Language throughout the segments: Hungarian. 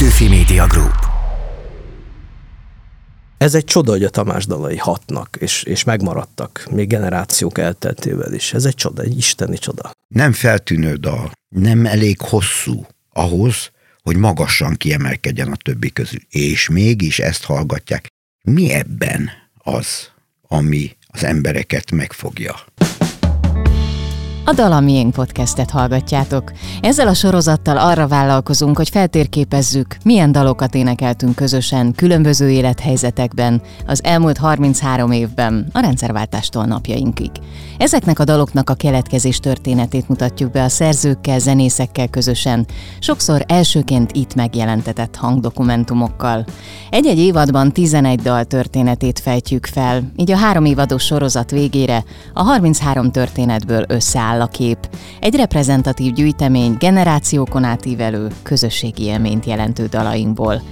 Petőfi Media Group. Ez egy csoda, hogy a Tamás dalai hatnak, és, és megmaradtak, még generációk elteltével is. Ez egy csoda, egy isteni csoda. Nem feltűnő dal, nem elég hosszú ahhoz, hogy magasan kiemelkedjen a többi közül. És mégis ezt hallgatják. Mi ebben az, ami az embereket megfogja? A Dalamiénk podcastet hallgatjátok. Ezzel a sorozattal arra vállalkozunk, hogy feltérképezzük, milyen dalokat énekeltünk közösen különböző élethelyzetekben az elmúlt 33 évben, a rendszerváltástól napjainkig. Ezeknek a daloknak a keletkezés történetét mutatjuk be a szerzőkkel, zenészekkel közösen, sokszor elsőként itt megjelentetett hangdokumentumokkal. Egy-egy évadban 11 dal történetét fejtjük fel, így a három évados sorozat végére a 33 történetből összeáll áll a kép. Egy reprezentatív gyűjtemény generációkon átívelő közösségi élményt jelentő dalainkból.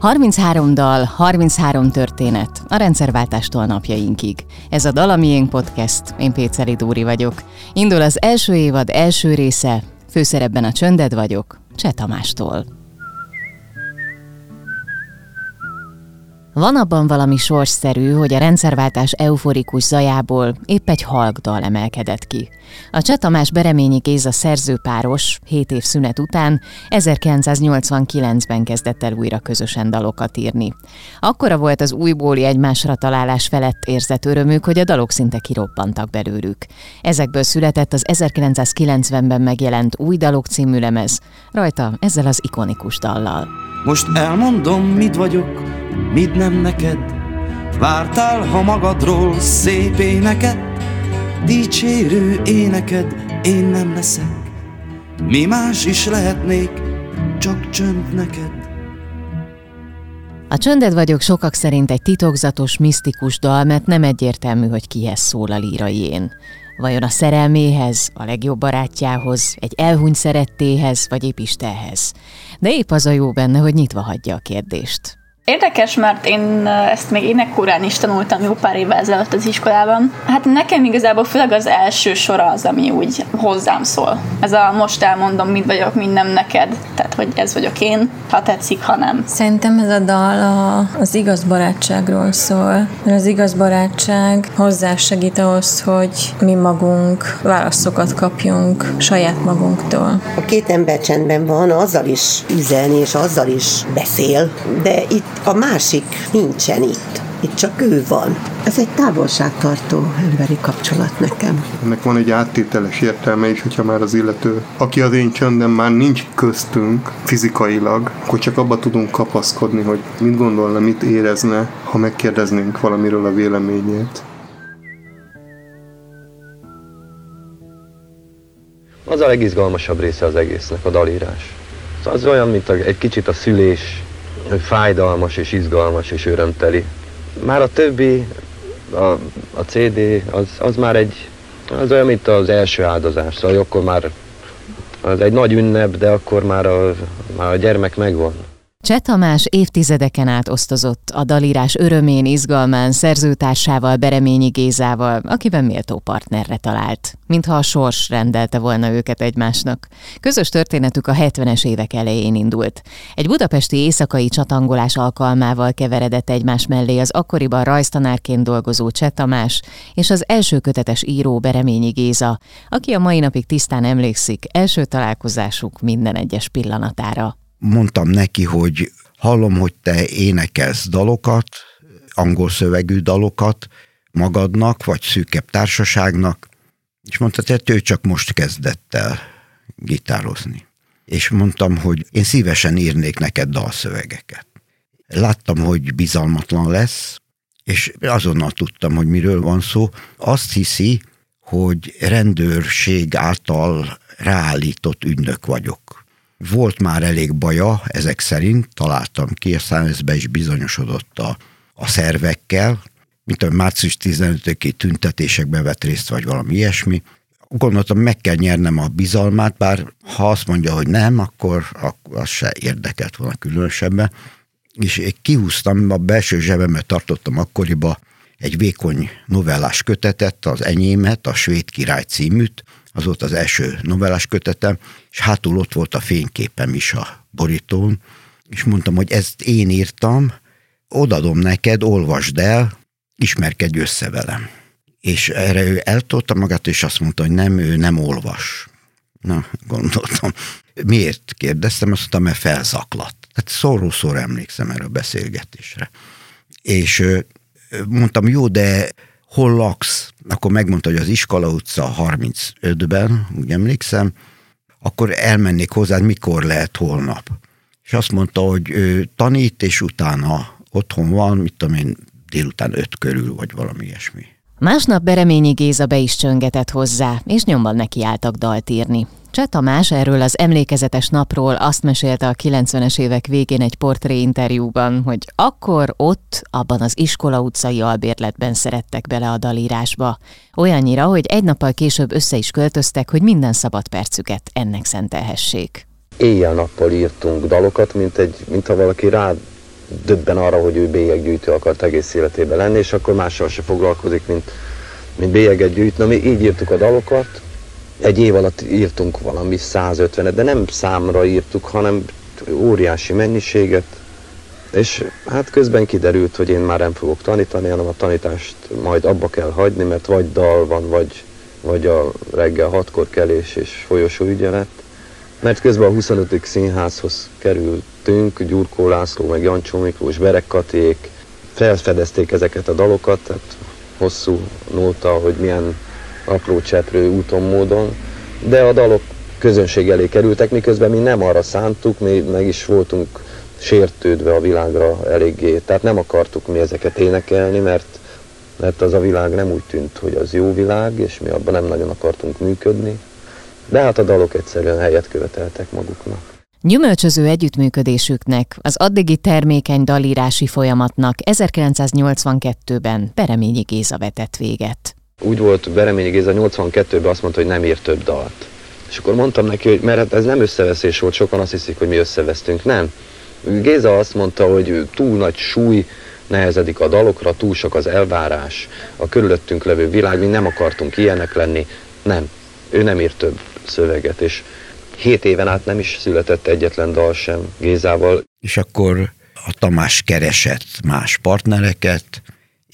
33 dal, 33 történet, a rendszerváltástól napjainkig. Ez a Dalamiénk podcast, én Péceri Dúri vagyok. Indul az első évad első része, főszerepben a Csönded vagyok, Cseh Tamástól. Van abban valami sorsszerű, hogy a rendszerváltás euforikus zajából épp egy halkdal emelkedett ki. A Csetamás Bereményi Géza szerzőpáros 7 év szünet után 1989-ben kezdett el újra közösen dalokat írni. Akkora volt az újbóli egymásra találás felett érzett örömük, hogy a dalok szinte kiroppantak belőlük. Ezekből született az 1990-ben megjelent Új Dalok című lemez, rajta ezzel az ikonikus dallal. Most elmondom, mit vagyok, mit nem neked. Vártál, ha magadról szép éneket Dicsérő éneked, én nem leszek. Mi más is lehetnék, csak csönd neked. A Csönded vagyok sokak szerint egy titokzatos, misztikus dal, mert nem egyértelmű, hogy kihez szól a lírai én. Vajon a szerelméhez, a legjobb barátjához, egy elhuny szerettéhez, vagy épp Istenhez? De épp az a jó benne, hogy nyitva hagyja a kérdést. Érdekes, mert én ezt még énekkorán is tanultam jó pár évvel ezelőtt az iskolában. Hát nekem igazából főleg az első sora az, ami úgy hozzám szól. Ez a most elmondom, mit vagyok, mind nem neked. Tehát, hogy ez vagyok én, ha tetszik, ha nem. Szerintem ez a dal a, az igaz barátságról szól. Mert az igaz barátság hozzásegít ahhoz, hogy mi magunk válaszokat kapjunk saját magunktól. A két ember csendben van, azzal is üzen és azzal is beszél, de itt a másik nincsen itt. Itt csak ő van. Ez egy távolságtartó emberi kapcsolat nekem. Ennek van egy áttételes értelme is, hogyha már az illető, aki az én csöndem már nincs köztünk fizikailag, akkor csak abba tudunk kapaszkodni, hogy mit gondolna, mit érezne, ha megkérdeznénk valamiről a véleményét. Az a legizgalmasabb része az egésznek, a dalírás. Az olyan, mint egy kicsit a szülés, hogy fájdalmas és izgalmas és örömteli. Már a többi, a, a CD, az, az már egy, az olyan, mint az első áldozás, szóval akkor már az egy nagy ünnep, de akkor már a, már a gyermek megvan. Cseh Tamás évtizedeken át osztozott a dalírás örömén, izgalmán szerzőtársával, Bereményi Gézával, akiben méltó partnerre talált, mintha a sors rendelte volna őket egymásnak. Közös történetük a 70-es évek elején indult. Egy budapesti éjszakai csatangolás alkalmával keveredett egymás mellé az akkoriban rajztanárként dolgozó Cseh Tamás és az első kötetes író Bereményi Géza, aki a mai napig tisztán emlékszik első találkozásuk minden egyes pillanatára mondtam neki, hogy hallom, hogy te énekelsz dalokat, angol szövegű dalokat magadnak, vagy szűkebb társaságnak, és mondta, hogy ő csak most kezdett el gitározni. És mondtam, hogy én szívesen írnék neked dalszövegeket. Láttam, hogy bizalmatlan lesz, és azonnal tudtam, hogy miről van szó. Azt hiszi, hogy rendőrség által ráállított ügynök vagyok. Volt már elég baja, ezek szerint, találtam ki, aztán ez be is bizonyosodott a, a szervekkel, mint a március 15-i tüntetésekben vett részt, vagy valami ilyesmi. Gondoltam, meg kell nyernem a bizalmát, bár ha azt mondja, hogy nem, akkor, akkor az se érdekelt volna különösebben. És én kihúztam, a belső zsebembe tartottam akkoriba egy vékony novellás kötetet, az enyémet, a Svéd király címűt, az volt az első novellás kötetem, és hátul ott volt a fényképem is a borítón, és mondtam, hogy ezt én írtam, odadom neked, olvasd el, ismerkedj össze velem. És erre ő eltolta magát, és azt mondta, hogy nem, ő nem olvas. Na, gondoltam. Miért kérdeztem? Azt mondta, mert felzaklat. Tehát szoró-szor emlékszem erre a beszélgetésre. És mondtam, jó, de hol laksz? Akkor megmondta, hogy az Iskola utca 35-ben, úgy emlékszem, akkor elmennék hozzád, mikor lehet holnap. És azt mondta, hogy ő tanít, és utána otthon van, mit tudom én, délután öt körül, vagy valami ilyesmi. Másnap Bereményi Géza be is csöngetett hozzá, és nyomban nekiálltak dalt írni. Cseh Tamás erről az emlékezetes napról azt mesélte a 90-es évek végén egy portréinterjúban, hogy akkor ott, abban az iskola utcai albérletben szerettek bele a dalírásba. Olyannyira, hogy egy nappal később össze is költöztek, hogy minden szabad percüket ennek szentelhessék. Éjjel-nappal írtunk dalokat, mint, egy, mint ha valaki rá döbben arra, hogy ő bélyeggyűjtő akart egész életében lenni, és akkor mással se foglalkozik, mint, mint bélyeget gyűjtni. Mi így írtuk a dalokat, egy év alatt írtunk valami 150-et, de nem számra írtuk, hanem óriási mennyiséget, és hát közben kiderült, hogy én már nem fogok tanítani, hanem a tanítást majd abba kell hagyni, mert vagy dal van, vagy, vagy a reggel hatkor kelés és folyosó ügyelet. Mert közben a 25. színházhoz kerültünk, Gyurkó László, meg Jancsó Miklós, Berek Katék, felfedezték ezeket a dalokat, tehát hosszú nóta, hogy milyen apró cseprő úton, módon, de a dalok közönség elé kerültek, miközben mi nem arra szántuk, mi meg is voltunk sértődve a világra eléggé. Tehát nem akartuk mi ezeket énekelni, mert, mert az a világ nem úgy tűnt, hogy az jó világ, és mi abban nem nagyon akartunk működni. De hát a dalok egyszerűen helyet követeltek maguknak. Gyümölcsöző együttműködésüknek, az addigi termékeny dalírási folyamatnak 1982-ben Pereményi Géza vetett véget. Úgy volt Bereményi Géza 82-ben azt mondta, hogy nem ír több dalt. És akkor mondtam neki, hogy mert hát ez nem összeveszés volt, sokan azt hiszik, hogy mi összevesztünk. Nem. Géza azt mondta, hogy túl nagy súly nehezedik a dalokra, túl sok az elvárás, a körülöttünk levő világ, mi nem akartunk ilyenek lenni. Nem. Ő nem írt több szöveget, és hét éven át nem is született egyetlen dal sem Gézával. És akkor a Tamás keresett más partnereket,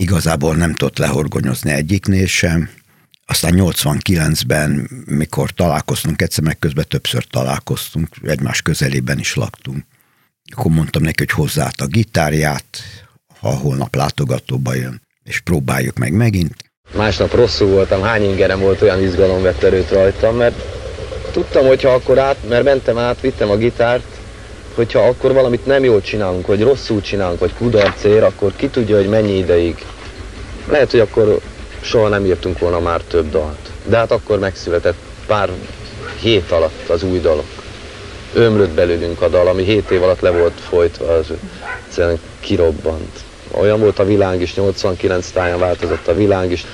igazából nem tudott lehorgonyozni egyiknél sem. Aztán 89-ben, mikor találkoztunk, egyszer meg közben többször találkoztunk, egymás közelében is laktunk. Akkor mondtam neki, hogy hozzá a gitárját, ha holnap látogatóba jön, és próbáljuk meg megint. Másnap rosszul voltam, hány ingerem volt, olyan izgalom vett erőt rajtam, mert tudtam, hogyha akkor át, mert mentem át, vittem a gitárt, hogyha akkor valamit nem jól csinálunk, vagy rosszul csinálunk, vagy kudarcér, akkor ki tudja, hogy mennyi ideig. Lehet, hogy akkor soha nem írtunk volna már több dalt. De hát akkor megszületett pár hét alatt az új dalok. Ömlött belőlünk a dal, ami hét év alatt le volt folytva, az egyszerűen kirobbant. Olyan volt a világ is, 89 táján változott a világ is.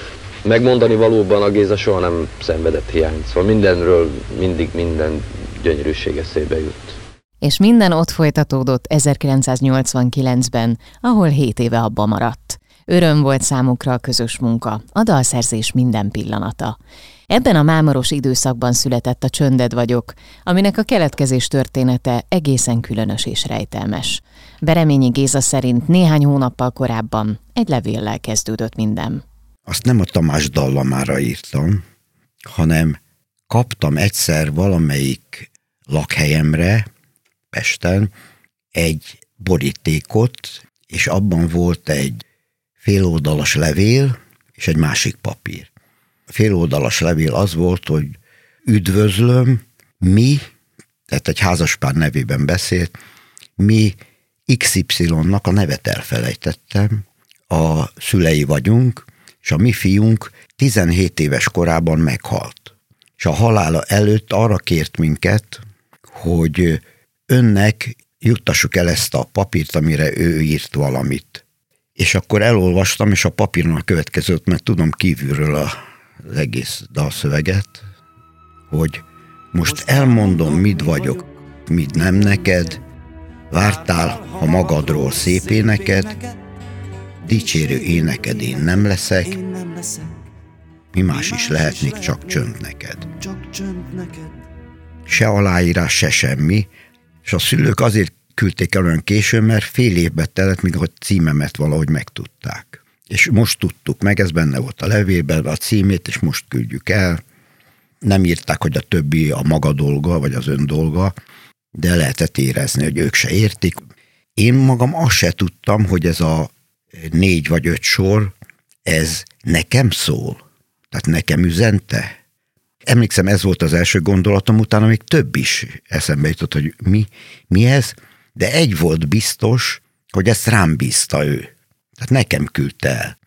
Megmondani valóban a Géza soha nem szenvedett hiányt, szóval mindenről mindig minden gyönyörűség eszébe jut. És minden ott folytatódott 1989-ben, ahol 7 éve abba maradt. Öröm volt számukra a közös munka, a dalszerzés minden pillanata. Ebben a mámoros időszakban született a Csönded vagyok, aminek a keletkezés története egészen különös és rejtelmes. Bereményi Géza szerint néhány hónappal korábban egy levéllel kezdődött minden. Azt nem a Tamás dallamára írtam, hanem kaptam egyszer valamelyik lakhelyemre, Pesten, egy borítékot, és abban volt egy féloldalas levél és egy másik papír. A féloldalas levél az volt, hogy üdvözlöm, mi, tehát egy házaspár nevében beszélt, mi XY-nak a nevet elfelejtettem, a szülei vagyunk, és a mi fiunk 17 éves korában meghalt. És a halála előtt arra kért minket, hogy önnek juttassuk el ezt a papírt, amire ő írt valamit. És akkor elolvastam, és a papíron a következőt, mert tudom kívülről az egész dalszöveget, hogy most elmondom, mit vagyok, mit nem neked, vártál, ha magadról szép éneked, dicsérő éneked én nem leszek, mi más is lehetnék, csak csönd neked. Se aláírás, se semmi, és a szülők azért küldték el olyan későn, mert fél évbe telett, míg a címemet valahogy megtudták. És most tudtuk meg, ez benne volt a levélben, a címét, és most küldjük el. Nem írták, hogy a többi a maga dolga, vagy az ön dolga, de lehetett érezni, hogy ők se értik. Én magam azt se tudtam, hogy ez a négy vagy öt sor, ez nekem szól. Tehát nekem üzente. Emlékszem, ez volt az első gondolatom, utána még több is eszembe jutott, hogy mi, mi ez, de egy volt biztos, hogy ezt rám bízta ő. Tehát nekem küldte el.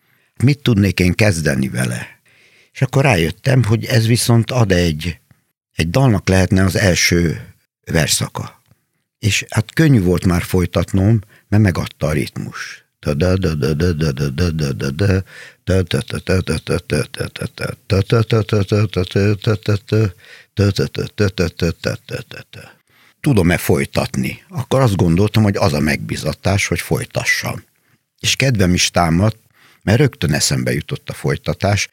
Mit tudnék én kezdeni vele? És akkor rájöttem, hogy ez viszont ad egy, egy dalnak lehetne az első verszaka. És hát könnyű volt már folytatnom, mert megadta a ritmus. Tudom-e folytatni? Akkor azt gondoltam, hogy az a megbizatás, hogy folytassam. És kedvem is támadt, mert rögtön eszembe jutott a folytatás,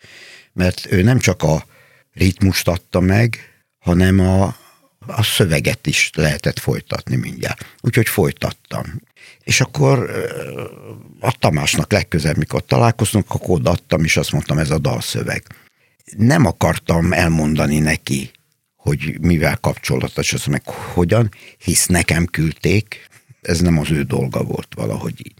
mert ő nem csak a ritmust adta meg, hanem a, a szöveget is lehetett folytatni mindjárt. Úgyhogy folytattam. És akkor a Tamásnak legközelebb, mikor találkoztunk, akkor odaadtam, és azt mondtam, ez a dalszöveg. Nem akartam elmondani neki, hogy mivel kapcsolatos, az meg hogyan, hisz nekem küldték, ez nem az ő dolga volt valahogy így.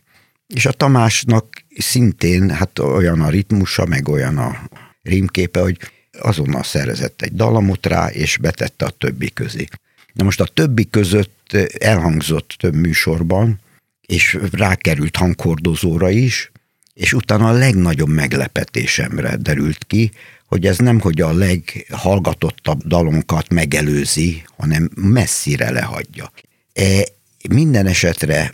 És a Tamásnak szintén hát olyan a ritmusa, meg olyan a rímképe, hogy azonnal szerezett egy dalamot rá, és betette a többi közé. Na most a többi között elhangzott több műsorban, és rákerült hangkordozóra is, és utána a legnagyobb meglepetésemre derült ki, hogy ez nem, hogy a leghallgatottabb dalonkat megelőzi, hanem messzire lehagyja. E, minden esetre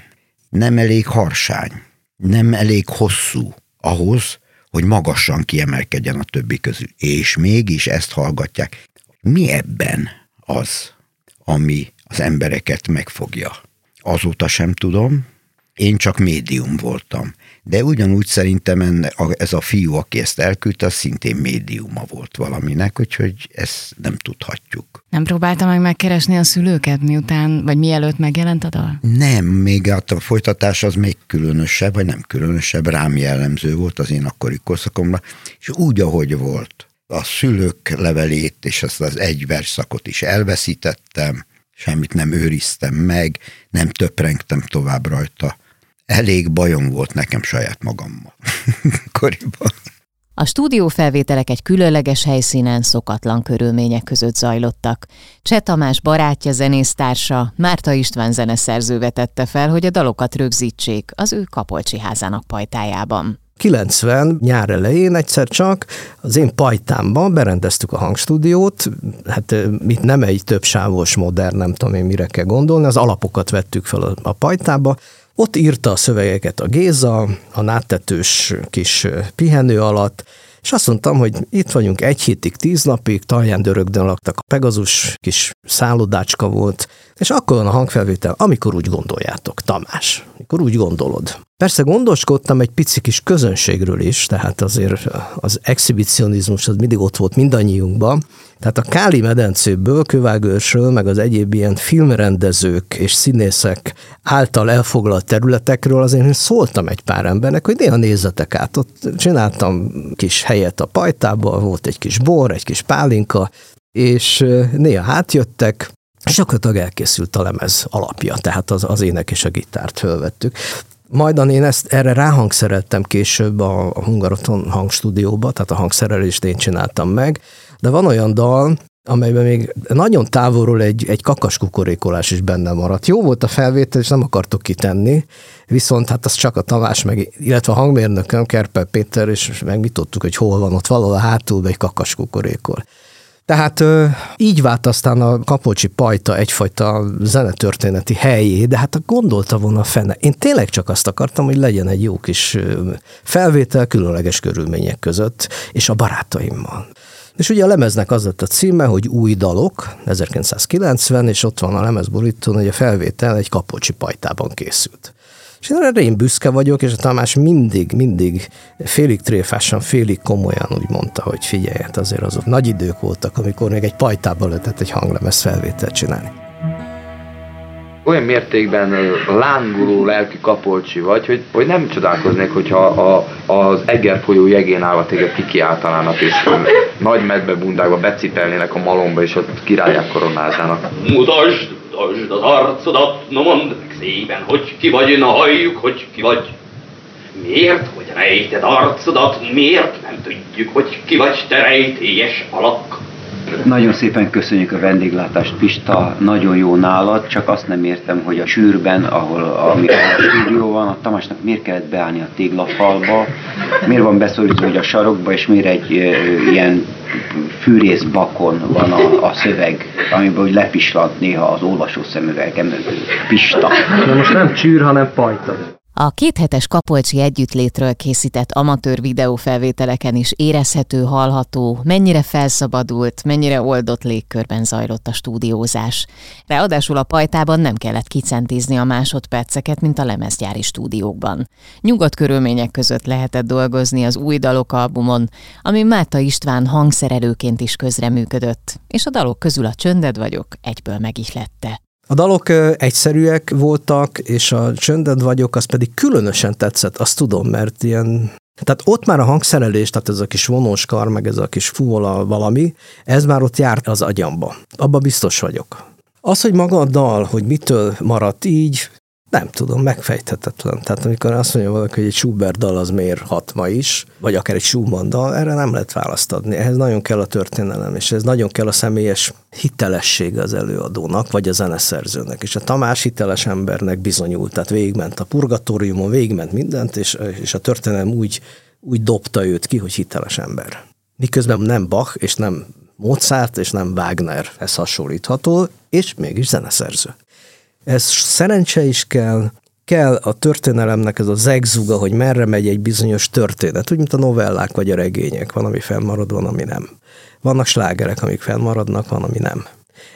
nem elég harsány, nem elég hosszú ahhoz, hogy magasan kiemelkedjen a többi közül. És mégis ezt hallgatják. Mi ebben az, ami az embereket megfogja? Azóta sem tudom, én csak médium voltam. De ugyanúgy szerintem ez a fiú, aki ezt elküldte, az szintén médiuma volt valaminek, úgyhogy ezt nem tudhatjuk. Nem próbálta meg megkeresni a szülőket, miután, vagy mielőtt megjelent a dal? Nem, még a folytatás az még különösebb, vagy nem különösebb, rám jellemző volt az én akkori korszakomra, és úgy, ahogy volt. A szülők levelét és azt az egy verszakot is elveszítettem, semmit nem őriztem meg, nem töprengtem tovább rajta elég bajom volt nekem saját magammal koriban. A stúdiófelvételek egy különleges helyszínen szokatlan körülmények között zajlottak. Cseh Tamás barátja, zenésztársa, Márta István zeneszerző vetette fel, hogy a dalokat rögzítsék az ő Kapolcsi házának pajtájában. 90 nyár elején egyszer csak az én pajtámban berendeztük a hangstúdiót, hát itt nem egy többsávos modern, nem tudom én mire kell gondolni, az alapokat vettük fel a pajtába, ott írta a szövegeket a Géza, a náttetős kis pihenő alatt, és azt mondtam, hogy itt vagyunk egy hétig, tíz napig, Talján dörögdön laktak, a Pegazus kis szállodácska volt, és akkor van a hangfelvétel, amikor úgy gondoljátok, Tamás, amikor úgy gondolod. Persze gondoskodtam egy pici kis közönségről is, tehát azért az exhibicionizmus az mindig ott volt mindannyiunkban, tehát a Káli medencéből, Kövágőrsről, meg az egyéb ilyen filmrendezők és színészek által elfoglalt területekről azért szóltam egy pár embernek, hogy néha nézzetek át. Ott csináltam kis helyet a pajtába, volt egy kis bor, egy kis pálinka, és néha hátjöttek, és gyakorlatilag elkészült a lemez alapja, tehát az, az ének és a gitárt fölvettük. Majdan én ezt erre ráhangszereltem később a Hungaroton hangstúdióba, tehát a hangszerelést én csináltam meg, de van olyan dal, amelyben még nagyon távolról egy, egy kakas kukorékolás is benne maradt. Jó volt a felvétel, és nem akartok kitenni, viszont hát az csak a Tamás, meg, illetve a hangmérnököm, Kerpel Péter, és meg hogy hol van ott valahol hátul egy kakas kukorékol. Tehát így vált aztán a Kapolcsi Pajta egyfajta zenetörténeti helyé, de hát gondolta volna fene. Én tényleg csak azt akartam, hogy legyen egy jó kis felvétel különleges körülmények között, és a barátaimmal. És ugye a lemeznek az lett a címe, hogy Új dalok, 1990, és ott van a lemezborítón, hogy a felvétel egy Kapolcsi Pajtában készült. És én erre én büszke vagyok, és a Tamás mindig, mindig félig tréfásan, félig komolyan úgy mondta, hogy figyelj, hát azért azok nagy idők voltak, amikor még egy pajtában lehetett egy hanglemez felvételt csinálni. Olyan mértékben lánguló lelki kapolcsi vagy, hogy, hogy nem csodálkoznék, hogyha a, az Eger folyó jegén állva téged kikiáltanának, és nagy medbe bundákba becipelnének a malomba, és ott királyák koronázának. Mutasd, mutasd az arcodat, no mondd meg szépen, hogy ki vagy, na halljuk, hogy ki vagy. Miért, hogy rejted arcodat, miért nem tudjuk, hogy ki vagy te rejtélyes alak? Nagyon szépen köszönjük a vendéglátást, Pista, nagyon jó nálad, csak azt nem értem, hogy a sűrben, ahol a, a stúdió van, a Tamásnak miért kellett beállni a téglafalba, miért van beszorítva hogy a sarokba, és miért egy e, ilyen fűrészbakon van a, a szöveg, amiből hogy lepislant néha az olvasó szemüvegem Pista. Na most nem csűr, hanem pajta. A kéthetes Kapolcsi együttlétről készített amatőr videófelvételeken is érezhető, hallható, mennyire felszabadult, mennyire oldott légkörben zajlott a stúdiózás. Ráadásul a pajtában nem kellett kicentizni a másodperceket, mint a lemezgyári stúdiókban. Nyugodt körülmények között lehetett dolgozni az új dalok albumon, ami Máta István hangszerelőként is közreműködött, és a dalok közül a Csönded vagyok egyből megihlette. A dalok egyszerűek voltak, és a csönded vagyok, az pedig különösen tetszett, azt tudom, mert ilyen tehát ott már a hangszerelés, tehát ez a kis vonós kar, meg ez a kis fúvola valami, ez már ott járt az agyamba. Abba biztos vagyok. Az, hogy maga a dal, hogy mitől maradt így, nem tudom, megfejthetetlen. Tehát amikor azt mondja valaki, hogy egy Schubert dal az miért hat ma is, vagy akár egy Schumann dal, erre nem lehet választ adni. Ehhez nagyon kell a történelem, és ez nagyon kell a személyes hitelessége az előadónak, vagy a zeneszerzőnek. És a Tamás hiteles embernek bizonyult, tehát végigment a purgatóriumon, végigment mindent, és, és a történelem úgy, úgy dobta őt ki, hogy hiteles ember. Miközben nem Bach, és nem Mozart, és nem Wagnerhez hasonlítható, és mégis zeneszerző. Ez szerencse is kell, kell a történelemnek ez a zegzuga, hogy merre megy egy bizonyos történet, úgy, mint a novellák vagy a regények. Van, ami fennmarad, van, ami nem. Vannak slágerek, amik fennmaradnak, van, ami nem.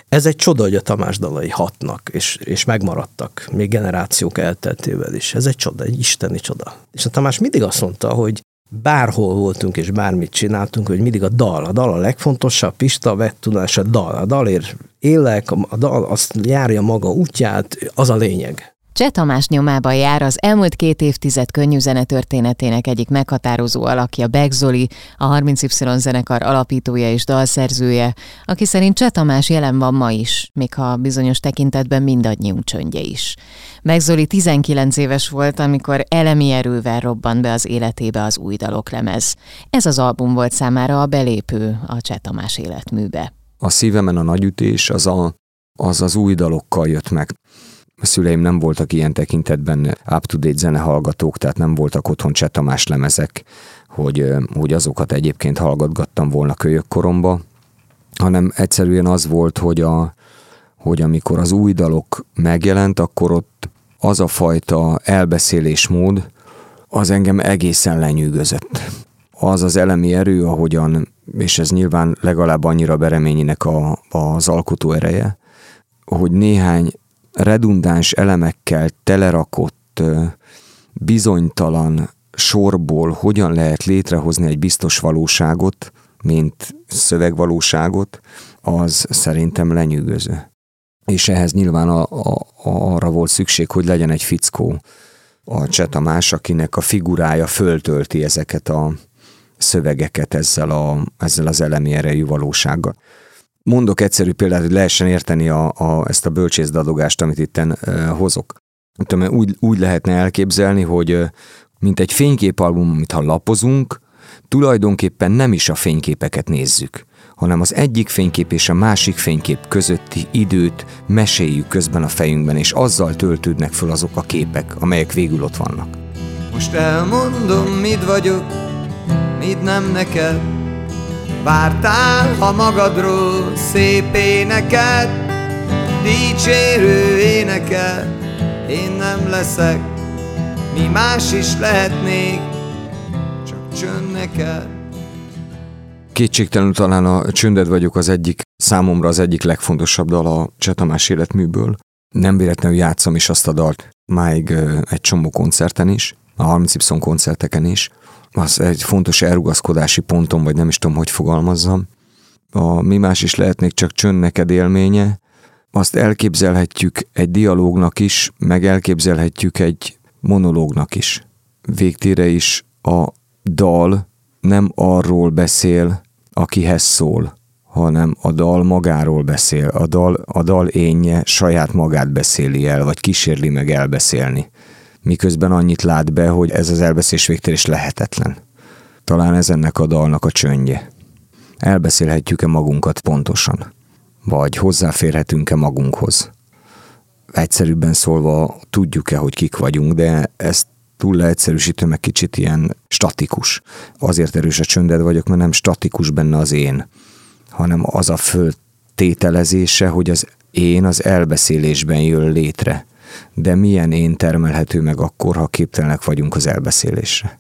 Ez egy csoda, hogy a Tamás dalai hatnak, és, és megmaradtak, még generációk elteltével is. Ez egy csoda, egy isteni csoda. És a Tamás mindig azt mondta, hogy bárhol voltunk és bármit csináltunk, hogy mindig a dal, a dal a legfontosabb, Pista vett tudás, a dal, a dalért élek, a dal azt járja maga útját, az a lényeg. Cseh Tamás nyomába jár az elmúlt két évtized könnyűzene történetének egyik meghatározó alakja Beck Zoli, a 30Y zenekar alapítója és dalszerzője, aki szerint Cseh Tamás jelen van ma is, még ha bizonyos tekintetben mindannyiunk csöndje is. Beck Zoli 19 éves volt, amikor elemi erővel robbant be az életébe az új daloklemez. Ez az album volt számára a belépő a Cseh Tamás életműbe. A szívemen a nagyütés az a, az, az új dalokkal jött meg a szüleim nem voltak ilyen tekintetben up-to-date zenehallgatók, tehát nem voltak otthon Csetamás lemezek, hogy, hogy azokat egyébként hallgatgattam volna kölyök koromba, hanem egyszerűen az volt, hogy, a, hogy amikor az új dalok megjelent, akkor ott az a fajta elbeszélésmód, az engem egészen lenyűgözött. Az az elemi erő, ahogyan, és ez nyilván legalább annyira Bereményinek a, az alkotó ereje, hogy néhány redundáns elemekkel telerakott bizonytalan sorból hogyan lehet létrehozni egy biztos valóságot, mint szövegvalóságot, az szerintem lenyűgöző. És ehhez nyilván a, a, arra volt szükség, hogy legyen egy fickó, a Csetamás, akinek a figurája föltölti ezeket a szövegeket ezzel, a, ezzel az elemi erejű valósággal. Mondok egyszerű példát, hogy lehessen érteni a, a, ezt a bölcsésdadogást, amit itten uh, hozok. Tudom, úgy, úgy lehetne elképzelni, hogy mint egy fényképalbum, amit ha lapozunk, tulajdonképpen nem is a fényképeket nézzük, hanem az egyik fénykép és a másik fénykép közötti időt meséljük közben a fejünkben, és azzal töltődnek föl azok a képek, amelyek végül ott vannak. Most elmondom, mit vagyok, mit nem neked, Vártál, ha magadról szép éneket, dicsérő éneket, én nem leszek, mi más is lehetnék, csak csönd neked. Kétségtelenül talán a Csönded vagyok az egyik, számomra az egyik legfontosabb dal a Csetamás életműből. Nem véletlenül játszom is azt a dalt máig egy csomó koncerten is, a 30 Y koncerteken is az egy fontos elrugaszkodási pontom, vagy nem is tudom, hogy fogalmazzam. A mi más is lehetnék csak csönd neked élménye, azt elképzelhetjük egy dialógnak is, meg elképzelhetjük egy monológnak is. Végtére is a dal nem arról beszél, akihez szól, hanem a dal magáról beszél. A dal, a dal énje saját magát beszéli el, vagy kísérli meg elbeszélni. Miközben annyit lát be, hogy ez az elbeszélés végtére is lehetetlen. Talán ez ennek a dalnak a csöndje. Elbeszélhetjük-e magunkat pontosan? Vagy hozzáférhetünk-e magunkhoz? Egyszerűbben szólva tudjuk-e, hogy kik vagyunk, de ezt túl leegyszerűsítő, meg kicsit ilyen statikus. Azért erős a csönded vagyok, mert nem statikus benne az én, hanem az a föltételezése, hogy az én az elbeszélésben jön létre. De milyen én termelhető meg akkor, ha képtelenek vagyunk az elbeszélésre.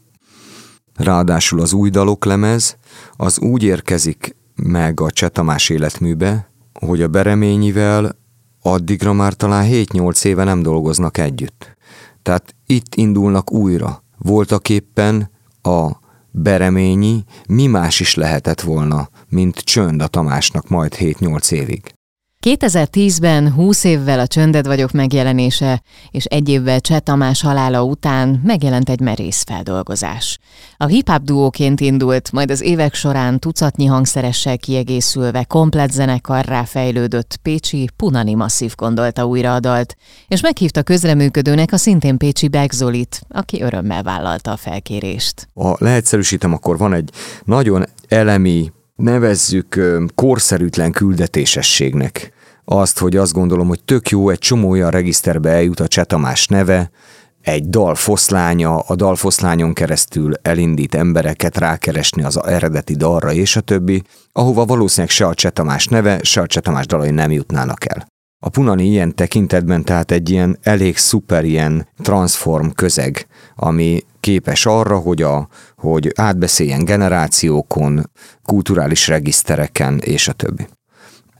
Ráadásul az új daloklemez az úgy érkezik meg a Csetamás életműbe, hogy a Bereményivel addigra már talán 7-8 éve nem dolgoznak együtt. Tehát itt indulnak újra. Voltak éppen a Bereményi mi más is lehetett volna, mint csönd a Tamásnak majd 7-8 évig. 2010-ben 20 évvel a Csönded vagyok megjelenése, és egy évvel Cseh Tamás halála után megjelent egy merész feldolgozás. A hip-hop duóként indult, majd az évek során tucatnyi hangszeressel kiegészülve komplet zenekarrá fejlődött Pécsi Punani Masszív gondolta újra a dalt, és meghívta közreműködőnek a szintén Pécsi Begzolit, aki örömmel vállalta a felkérést. Ha leegyszerűsítem, akkor van egy nagyon elemi, nevezzük korszerűtlen küldetésességnek. Azt, hogy azt gondolom, hogy tök jó, egy csomó olyan regiszterbe eljut a Csetamás neve, egy dal foszlánya, a dal foszlányon keresztül elindít embereket rákeresni az eredeti dalra és a többi, ahova valószínűleg se a Csetamás neve, se a Csetamás dalai nem jutnának el. A Punani ilyen tekintetben tehát egy ilyen elég szuper ilyen transform közeg, ami képes arra, hogy, a, hogy átbeszéljen generációkon, kulturális regisztereken és a többi.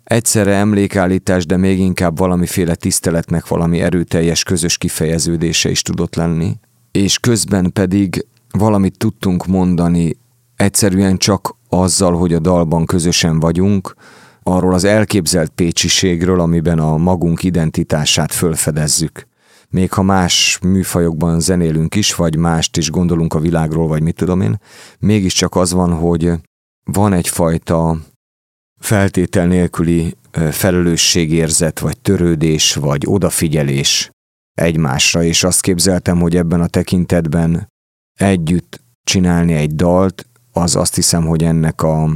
Egyszerre emlékállítás, de még inkább valamiféle tiszteletnek valami erőteljes közös kifejeződése is tudott lenni, és közben pedig valamit tudtunk mondani egyszerűen csak azzal, hogy a dalban közösen vagyunk, arról az elképzelt pécsiségről, amiben a magunk identitását fölfedezzük. Még ha más műfajokban zenélünk is, vagy mást is gondolunk a világról, vagy mit tudom én, mégiscsak az van, hogy van egyfajta feltétel nélküli felelősségérzet, vagy törődés, vagy odafigyelés egymásra, és azt képzeltem, hogy ebben a tekintetben együtt csinálni egy dalt, az azt hiszem, hogy ennek a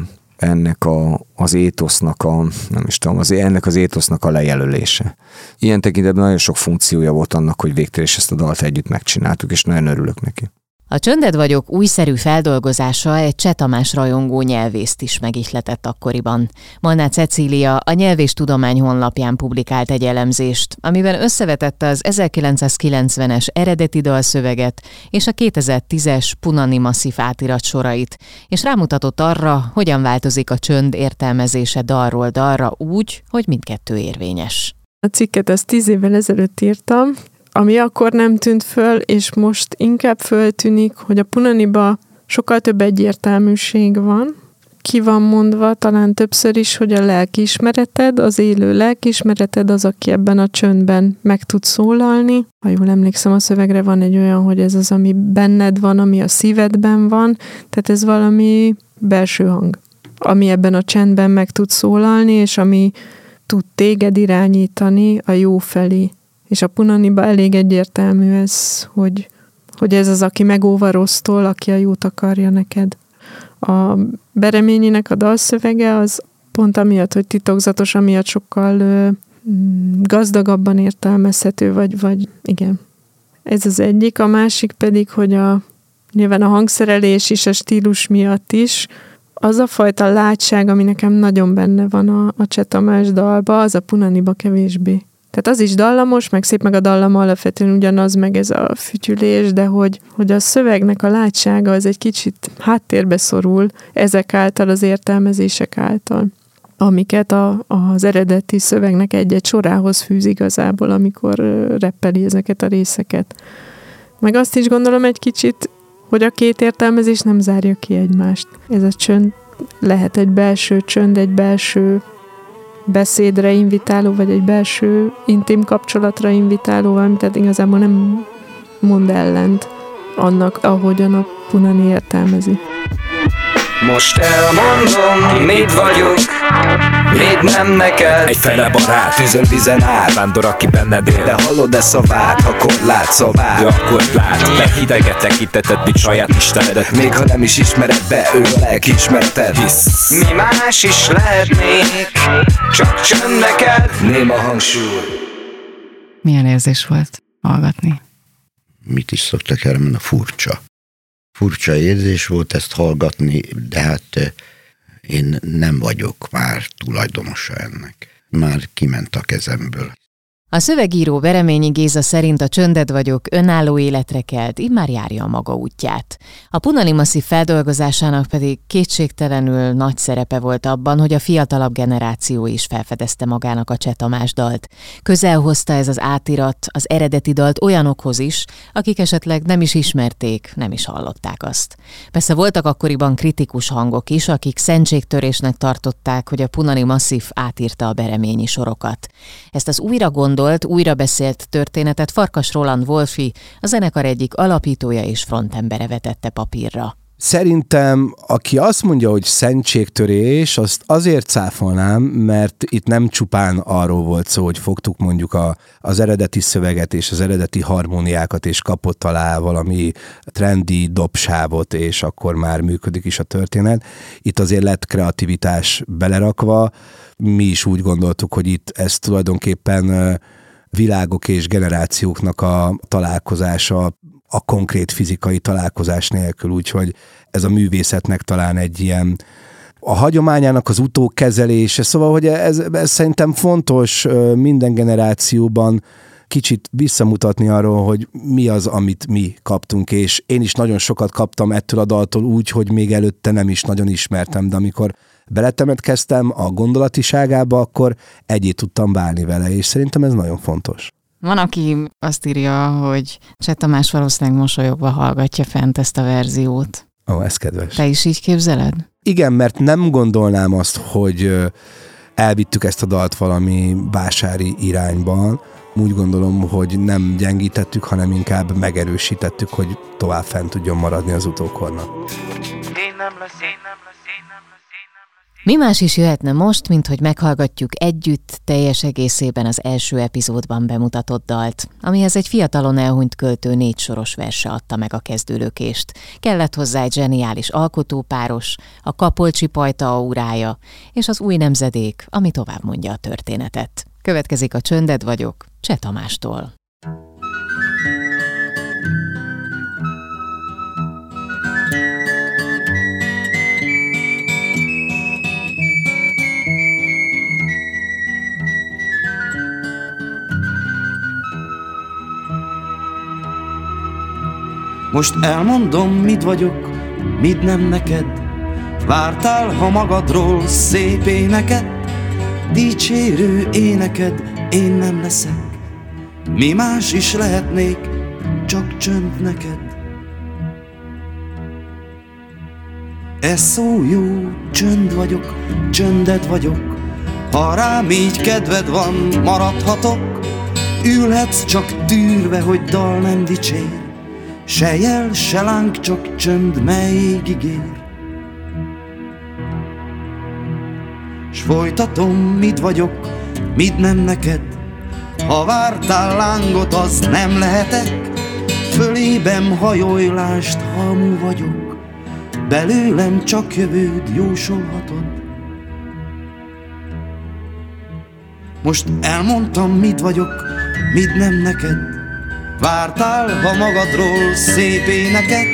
ennek a, az étosznak a, nem is tudom, az, ennek az étosznak a lejelölése. Ilyen tekintetben nagyon sok funkciója volt annak, hogy végtére ezt a dalt együtt megcsináltuk, és nagyon örülök neki. A Csönded vagyok újszerű feldolgozása egy Cseh Tamás rajongó nyelvészt is megihletett akkoriban. Malná Cecília a Nyelvés Tudomány honlapján publikált egy elemzést, amiben összevetette az 1990-es eredeti dalszöveget és a 2010-es Punani Masszív átirat sorait, és rámutatott arra, hogyan változik a csönd értelmezése dalról dalra úgy, hogy mindkettő érvényes. A cikket ezt tíz évvel ezelőtt írtam, ami akkor nem tűnt föl, és most inkább föltűnik, hogy a punaniba sokkal több egyértelműség van, ki van mondva talán többször is, hogy a lelkiismereted, az élő lelkiismereted az, aki ebben a csöndben meg tud szólalni. Ha jól emlékszem, a szövegre van egy olyan, hogy ez az, ami benned van, ami a szívedben van, tehát ez valami belső hang, ami ebben a csendben meg tud szólalni, és ami tud téged irányítani a jó felé. És a punaniba elég egyértelmű ez, hogy, hogy ez az, aki megóva rossztól, aki a jót akarja neked. A Bereményinek a dalszövege az pont amiatt, hogy titokzatos, amiatt sokkal ö, mm, gazdagabban értelmezhető, vagy, vagy igen. Ez az egyik, a másik pedig, hogy a nyilván a hangszerelés is, a stílus miatt is, az a fajta látság, ami nekem nagyon benne van a, a Csetamás dalba, az a Punaniba kevésbé. Tehát az is dallamos, meg szép, meg a dallam alapvetően ugyanaz, meg ez a fütyülés, de hogy, hogy a szövegnek a látsága az egy kicsit háttérbe szorul ezek által, az értelmezések által amiket a, az eredeti szövegnek egy-egy sorához fűz igazából, amikor reppeli ezeket a részeket. Meg azt is gondolom egy kicsit, hogy a két értelmezés nem zárja ki egymást. Ez a csönd lehet egy belső csönd, egy belső beszédre invitáló, vagy egy belső intim kapcsolatra invitáló, ami tehát igazából nem mond ellent annak, ahogyan a Punani értelmezi. Most elmondom, mit vagyok, mit nem neked. Egy fele barát, tűzön vizen át. Vándor, aki benned él. De hallod-e szavát, akkor látsz szavát? De akkor lát, meghideget tekinteted, mint saját istenedet. Még ha nem is ismered be, ő a lelkiismereted. Hisz. Mi más is lehetnék, csak csönd neked. Néma hangsúly. Milyen érzés volt hallgatni? Mit is szoktak erre mondani? Furcsa. Furcsa érzés volt ezt hallgatni, de hát én nem vagyok már tulajdonosa ennek. Már kiment a kezemből. A szövegíró Bereményi Géza szerint a csönded vagyok önálló életre kelt, immár járja a maga útját. A Punani Masszív feldolgozásának pedig kétségtelenül nagy szerepe volt abban, hogy a fiatalabb generáció is felfedezte magának a Cseh Tamás dalt. Közel hozta ez az átirat az eredeti dalt olyanokhoz is, akik esetleg nem is ismerték, nem is hallották azt. Persze voltak akkoriban kritikus hangok is, akik szentségtörésnek tartották, hogy a Punani Masszív átírta a Bereményi sorokat. Ezt az újra gondol gondolt, újra beszélt történetet Farkas Roland Wolfi, a zenekar egyik alapítója és frontembere vetette papírra. Szerintem, aki azt mondja, hogy szentségtörés, azt azért cáfolnám, mert itt nem csupán arról volt szó, hogy fogtuk mondjuk a, az eredeti szöveget és az eredeti harmóniákat, és kapott alá valami trendi dobsávot, és akkor már működik is a történet. Itt azért lett kreativitás belerakva, mi is úgy gondoltuk, hogy itt ez tulajdonképpen világok és generációknak a találkozása a konkrét fizikai találkozás nélkül, úgyhogy ez a művészetnek talán egy ilyen a hagyományának az utókezelése, szóval, hogy ez, ez szerintem fontos minden generációban kicsit visszamutatni arról, hogy mi az, amit mi kaptunk, és én is nagyon sokat kaptam ettől a daltól úgy, hogy még előtte nem is nagyon ismertem, de amikor beletemetkeztem a gondolatiságába, akkor egyét tudtam válni vele, és szerintem ez nagyon fontos. Van, aki azt írja, hogy Cseh Tamás valószínűleg mosolyogva hallgatja fent ezt a verziót. Ó, ez kedves. Te is így képzeled? Igen, mert nem gondolnám azt, hogy elvittük ezt a dalt valami vásári irányban. Úgy gondolom, hogy nem gyengítettük, hanem inkább megerősítettük, hogy tovább fent tudjon maradni az utókornak. Én nem lesz, én nem mi más is jöhetne most, mint hogy meghallgatjuk együtt teljes egészében az első epizódban bemutatott dalt, amihez egy fiatalon elhunyt költő négy soros verse adta meg a kezdőlökést. Kellett hozzá egy zseniális alkotópáros, a kapolcsi pajta aurája, és az új nemzedék, ami tovább mondja a történetet. Következik a Csönded vagyok, Cseh Tamástól. Most elmondom, mit vagyok, mit nem neked. Vártál, ha magadról szép éneket, dicsérő éneked, én nem leszek. Mi más is lehetnék, csak csönd neked. Ez szó jó, csönd vagyok, csönded vagyok, ha rám így kedved van, maradhatok, ülhetsz csak tűrve, hogy dal nem dicsér. Se jel, se láng, csak csönd, melyig ígér. S folytatom, mit vagyok, mit nem neked, ha vártál lángot, az nem lehetek, Fölébem hajólást, hamú vagyok, belőlem csak jövőd jósolhatod. Most elmondtam, mit vagyok, mit nem neked, Vártál, ha magadról szép éneket,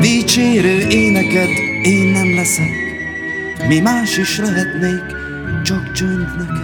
dicsérő éneked, én nem leszek. Mi más is lehetnék, csak csönd neked.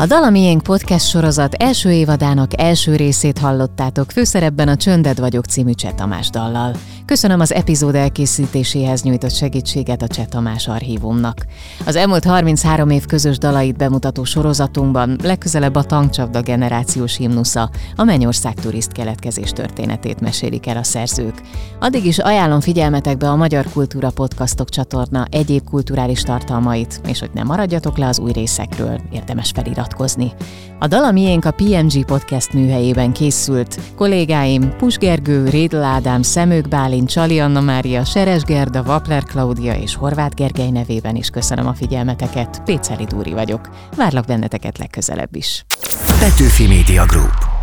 A Dalamiénk podcast sorozat első évadának első részét hallottátok főszerepben a Csönded vagyok című Cseh Tamás dallal. Köszönöm az epizód elkészítéséhez nyújtott segítséget a Cseh Tamás archívumnak. Az elmúlt 33 év közös dalait bemutató sorozatunkban legközelebb a tankcsapda generációs himnusza, a Mennyország turist keletkezés történetét mesélik el a szerzők. Addig is ajánlom figyelmetekbe a Magyar Kultúra Podcastok csatorna egyéb kulturális tartalmait, és hogy ne maradjatok le az új részekről, érdemes feliratkozni. A Dala Miénk a PMG Podcast műhelyében készült. Kollégáim Pusgergő, Rédl Ádám, Szemők Bálint, Csali Anna Mária, Seres Gerda, Vapler Klaudia és Horváth Gergely nevében is köszönöm a figyelmeteket. Péceli Dúri vagyok. Várlak benneteket legközelebb is. Petőfi Media Group